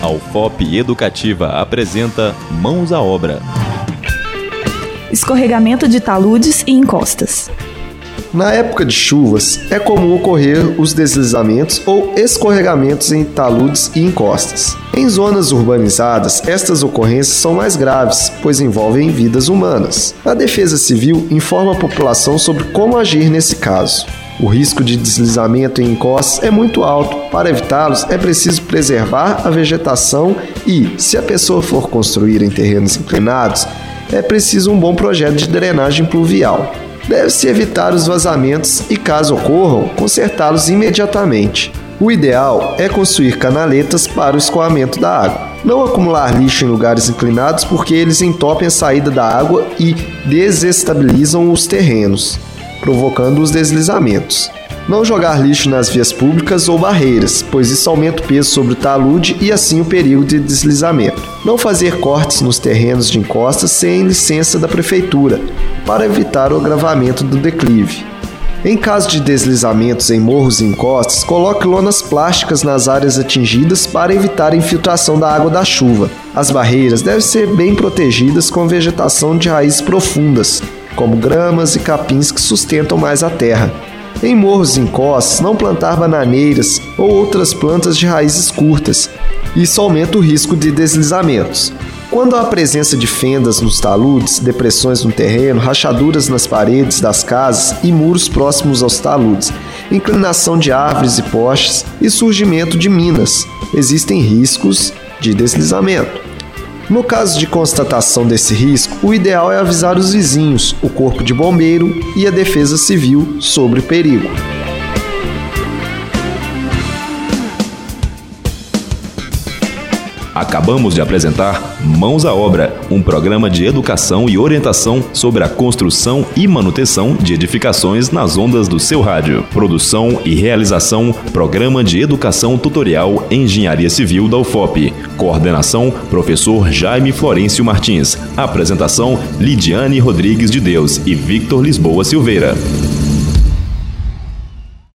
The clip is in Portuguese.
A UFOP Educativa apresenta Mãos à Obra. Escorregamento de taludes e encostas. Na época de chuvas, é comum ocorrer os deslizamentos ou escorregamentos em taludes e encostas. Em zonas urbanizadas, estas ocorrências são mais graves, pois envolvem vidas humanas. A Defesa Civil informa a população sobre como agir nesse caso. O risco de deslizamento em encostas é muito alto. Para evitá-los, é preciso preservar a vegetação e, se a pessoa for construir em terrenos inclinados, é preciso um bom projeto de drenagem pluvial. Deve-se evitar os vazamentos e, caso ocorram, consertá-los imediatamente. O ideal é construir canaletas para o escoamento da água. Não acumular lixo em lugares inclinados porque eles entopem a saída da água e desestabilizam os terrenos, provocando os deslizamentos. Não jogar lixo nas vias públicas ou barreiras, pois isso aumenta o peso sobre o talude e assim o perigo de deslizamento. Não fazer cortes nos terrenos de encostas sem licença da prefeitura, para evitar o agravamento do declive. Em caso de deslizamentos em morros e encostas, coloque lonas plásticas nas áreas atingidas para evitar a infiltração da água da chuva. As barreiras devem ser bem protegidas com vegetação de raízes profundas, como gramas e capins que sustentam mais a terra. Em morros e encostas, não plantar bananeiras ou outras plantas de raízes curtas. Isso aumenta o risco de deslizamentos. Quando há presença de fendas nos taludes, depressões no terreno, rachaduras nas paredes das casas e muros próximos aos taludes, inclinação de árvores e postes e surgimento de minas, existem riscos de deslizamento. No caso de constatação desse risco, o ideal é avisar os vizinhos, o corpo de bombeiro e a defesa civil sobre o perigo. Acabamos de apresentar Mãos à Obra, um programa de educação e orientação sobre a construção e manutenção de edificações nas ondas do seu rádio. Produção e realização: Programa de Educação Tutorial Engenharia Civil da UFOP. Coordenação: Professor Jaime Florencio Martins. Apresentação: Lidiane Rodrigues de Deus e Victor Lisboa Silveira.